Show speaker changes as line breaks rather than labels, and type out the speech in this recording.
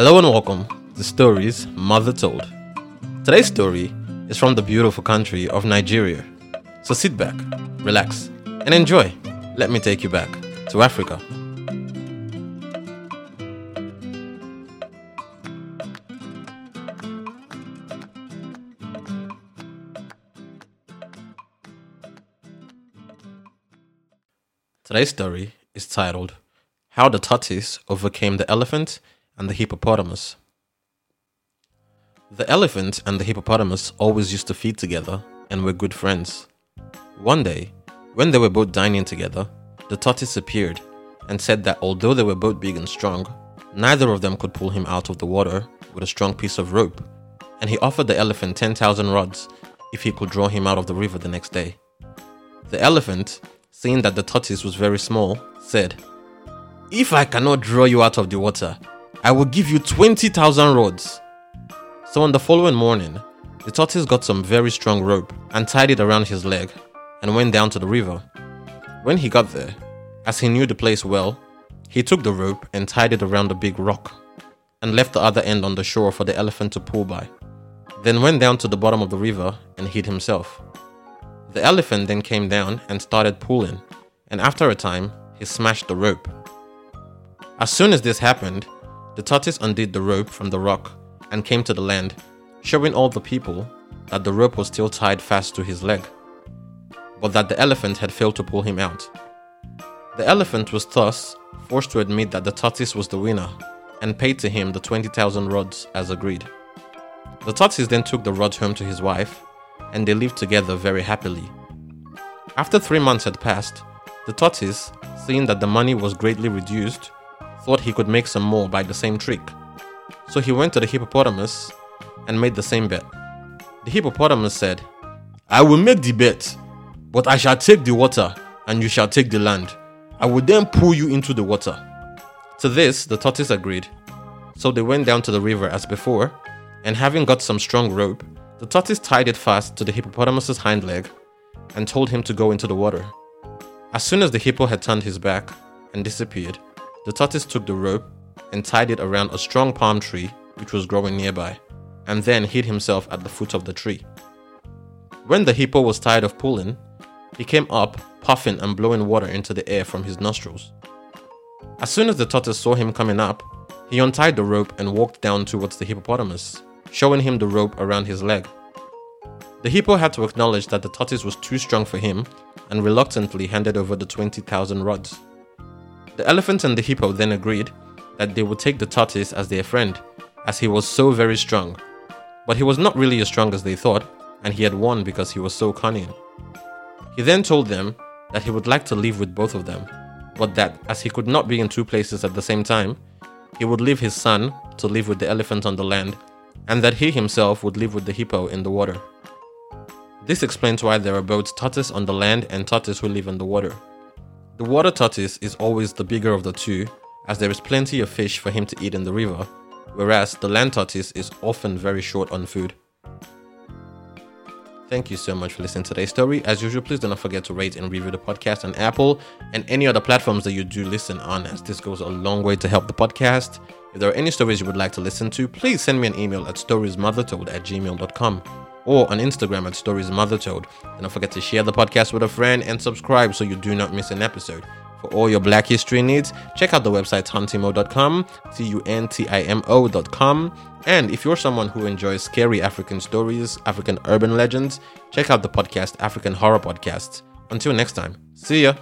Hello and welcome to Stories Mother Told. Today's story is from the beautiful country of Nigeria. So sit back, relax, and enjoy. Let me take you back to Africa. Today's story is titled How the Tortoise Overcame the Elephant and the Hippopotamus. The elephant and the hippopotamus always used to feed together and were good friends. One day, when they were both dining together, the tortoise appeared and said that although they were both big and strong, neither of them could pull him out of the water with a strong piece of rope, and he offered the elephant 10,000 rods if he could draw him out of the river the next day. The elephant, seeing that the tortoise was very small, said, If I cannot draw you out of the water, I will give you 20,000 rods. So on the following morning, the tortoise got some very strong rope and tied it around his leg and went down to the river. When he got there, as he knew the place well, he took the rope and tied it around a big rock and left the other end on the shore for the elephant to pull by. Then went down to the bottom of the river and hid himself. The elephant then came down and started pulling, and after a time, he smashed the rope. As soon as this happened, the tortoise undid the rope from the rock and came to the land, showing all the people that the rope was still tied fast to his leg, but that the elephant had failed to pull him out. The elephant was thus forced to admit that the tortoise was the winner and paid to him the 20,000 rods as agreed. The tortoise then took the rods home to his wife and they lived together very happily. After three months had passed, the tortoise, seeing that the money was greatly reduced, thought he could make some more by the same trick. So he went to the hippopotamus and made the same bet. The hippopotamus said, I will make the bet, but I shall take the water and you shall take the land. I will then pull you into the water. To this, the tortoise agreed. So they went down to the river as before, and having got some strong rope, the tortoise tied it fast to the hippopotamus's hind leg and told him to go into the water. As soon as the hippo had turned his back and disappeared, the tortoise took the rope and tied it around a strong palm tree which was growing nearby, and then hid himself at the foot of the tree. When the hippo was tired of pulling, he came up, puffing and blowing water into the air from his nostrils. As soon as the tortoise saw him coming up, he untied the rope and walked down towards the hippopotamus, showing him the rope around his leg. The hippo had to acknowledge that the tortoise was too strong for him and reluctantly handed over the 20,000 rods. The elephant and the hippo then agreed that they would take the tortoise as their friend, as he was so very strong. But he was not really as strong as they thought, and he had won because he was so cunning. He then told them that he would like to live with both of them, but that as he could not be in two places at the same time, he would leave his son to live with the elephant on the land, and that he himself would live with the hippo in the water. This explains why there are both tortoise on the land and tortoise who live in the water. The water tortoise is always the bigger of the two, as there is plenty of fish for him to eat in the river, whereas the land tortoise is often very short on food. Thank you so much for listening to today's story. As usual, please do not forget to rate and review the podcast on Apple and any other platforms that you do listen on, as this goes a long way to help the podcast. If there are any stories you would like to listen to, please send me an email at storiesmothertold at gmail.com or on Instagram at stories storiesmothertold. And don't forget to share the podcast with a friend and subscribe so you do not miss an episode. For all your black history needs, check out the website tuntimo.com, T U N T I M O.com. And if you're someone who enjoys scary African stories, African urban legends, check out the podcast African Horror Podcast. Until next time, see ya.